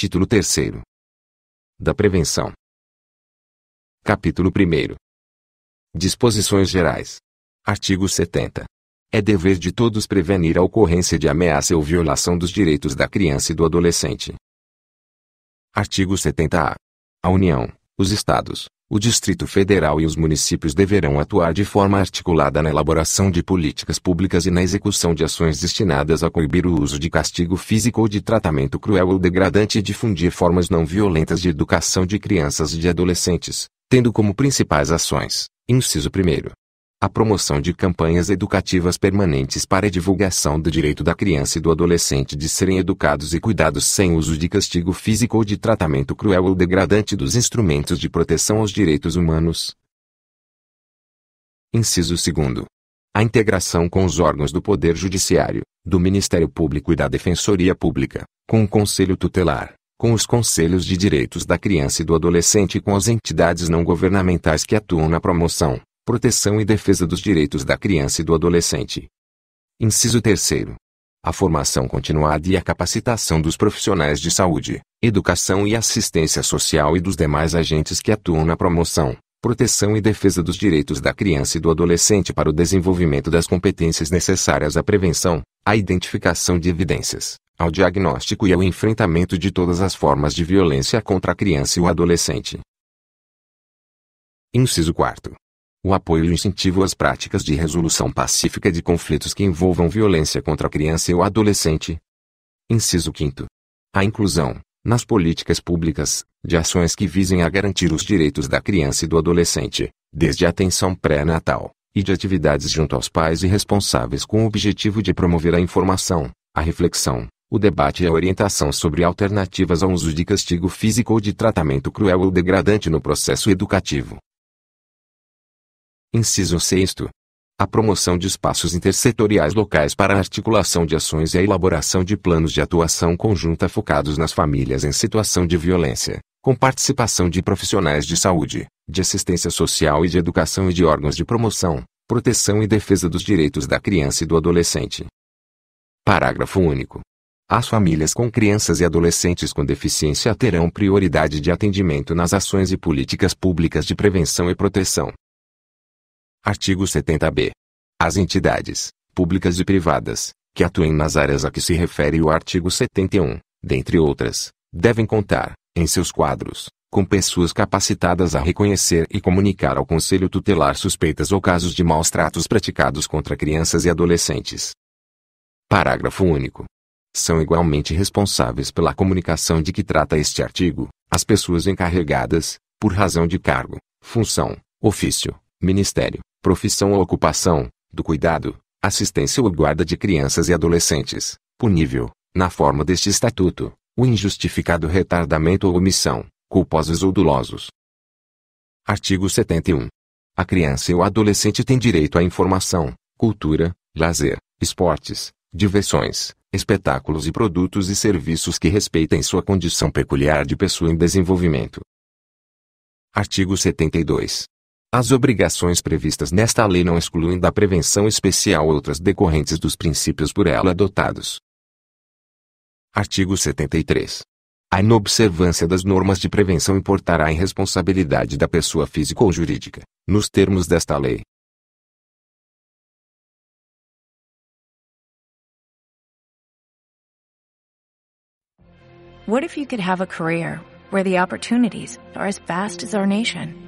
Título 3 Da Prevenção. Capítulo 1 Disposições Gerais. Artigo 70. É dever de todos prevenir a ocorrência de ameaça ou violação dos direitos da criança e do adolescente. Artigo 70-A. A União, os Estados, o Distrito Federal e os municípios deverão atuar de forma articulada na elaboração de políticas públicas e na execução de ações destinadas a coibir o uso de castigo físico ou de tratamento cruel ou degradante e difundir formas não violentas de educação de crianças e de adolescentes, tendo como principais ações, inciso 1 a promoção de campanhas educativas permanentes para a divulgação do direito da criança e do adolescente de serem educados e cuidados sem uso de castigo físico ou de tratamento cruel ou degradante dos instrumentos de proteção aos direitos humanos. Inciso 2. A integração com os órgãos do Poder Judiciário, do Ministério Público e da Defensoria Pública, com o Conselho Tutelar, com os Conselhos de Direitos da Criança e do Adolescente e com as entidades não governamentais que atuam na promoção, proteção e defesa dos direitos da criança e do adolescente. Inciso 3. A formação continuada e a capacitação dos profissionais de saúde, educação e assistência social e dos demais agentes que atuam na promoção, proteção e defesa dos direitos da criança e do adolescente para o desenvolvimento das competências necessárias à prevenção, à identificação de evidências, ao diagnóstico e ao enfrentamento de todas as formas de violência contra a criança e o adolescente. Inciso 4 o apoio e o incentivo às práticas de resolução pacífica de conflitos que envolvam violência contra a criança e o adolescente. Inciso 5. A inclusão, nas políticas públicas, de ações que visem a garantir os direitos da criança e do adolescente, desde a atenção pré-natal, e de atividades junto aos pais e responsáveis com o objetivo de promover a informação, a reflexão, o debate e a orientação sobre alternativas ao uso de castigo físico ou de tratamento cruel ou degradante no processo educativo. Inciso 6. A promoção de espaços intersetoriais locais para a articulação de ações e a elaboração de planos de atuação conjunta focados nas famílias em situação de violência, com participação de profissionais de saúde, de assistência social e de educação e de órgãos de promoção, proteção e defesa dos direitos da criança e do adolescente. Parágrafo único. As famílias com crianças e adolescentes com deficiência terão prioridade de atendimento nas ações e políticas públicas de prevenção e proteção, Artigo 70b. As entidades, públicas e privadas, que atuem nas áreas a que se refere o artigo 71, dentre outras, devem contar, em seus quadros, com pessoas capacitadas a reconhecer e comunicar ao Conselho Tutelar suspeitas ou casos de maus tratos praticados contra crianças e adolescentes. Parágrafo único. São igualmente responsáveis pela comunicação de que trata este artigo, as pessoas encarregadas, por razão de cargo, função, ofício, ministério, profissão ou ocupação, do cuidado, assistência ou guarda de crianças e adolescentes, punível, na forma deste estatuto, o injustificado retardamento ou omissão, culposos ou dolosos. Artigo 71. A criança e o adolescente têm direito à informação, cultura, lazer, esportes, diversões, espetáculos e produtos e serviços que respeitem sua condição peculiar de pessoa em desenvolvimento. Artigo 72. As obrigações previstas nesta lei não excluem da prevenção especial outras decorrentes dos princípios por ela adotados. Artigo 73. A inobservância das normas de prevenção importará em responsabilidade da pessoa física ou jurídica, nos termos desta lei. What if you could have a career where the opportunities are as vast as our nation?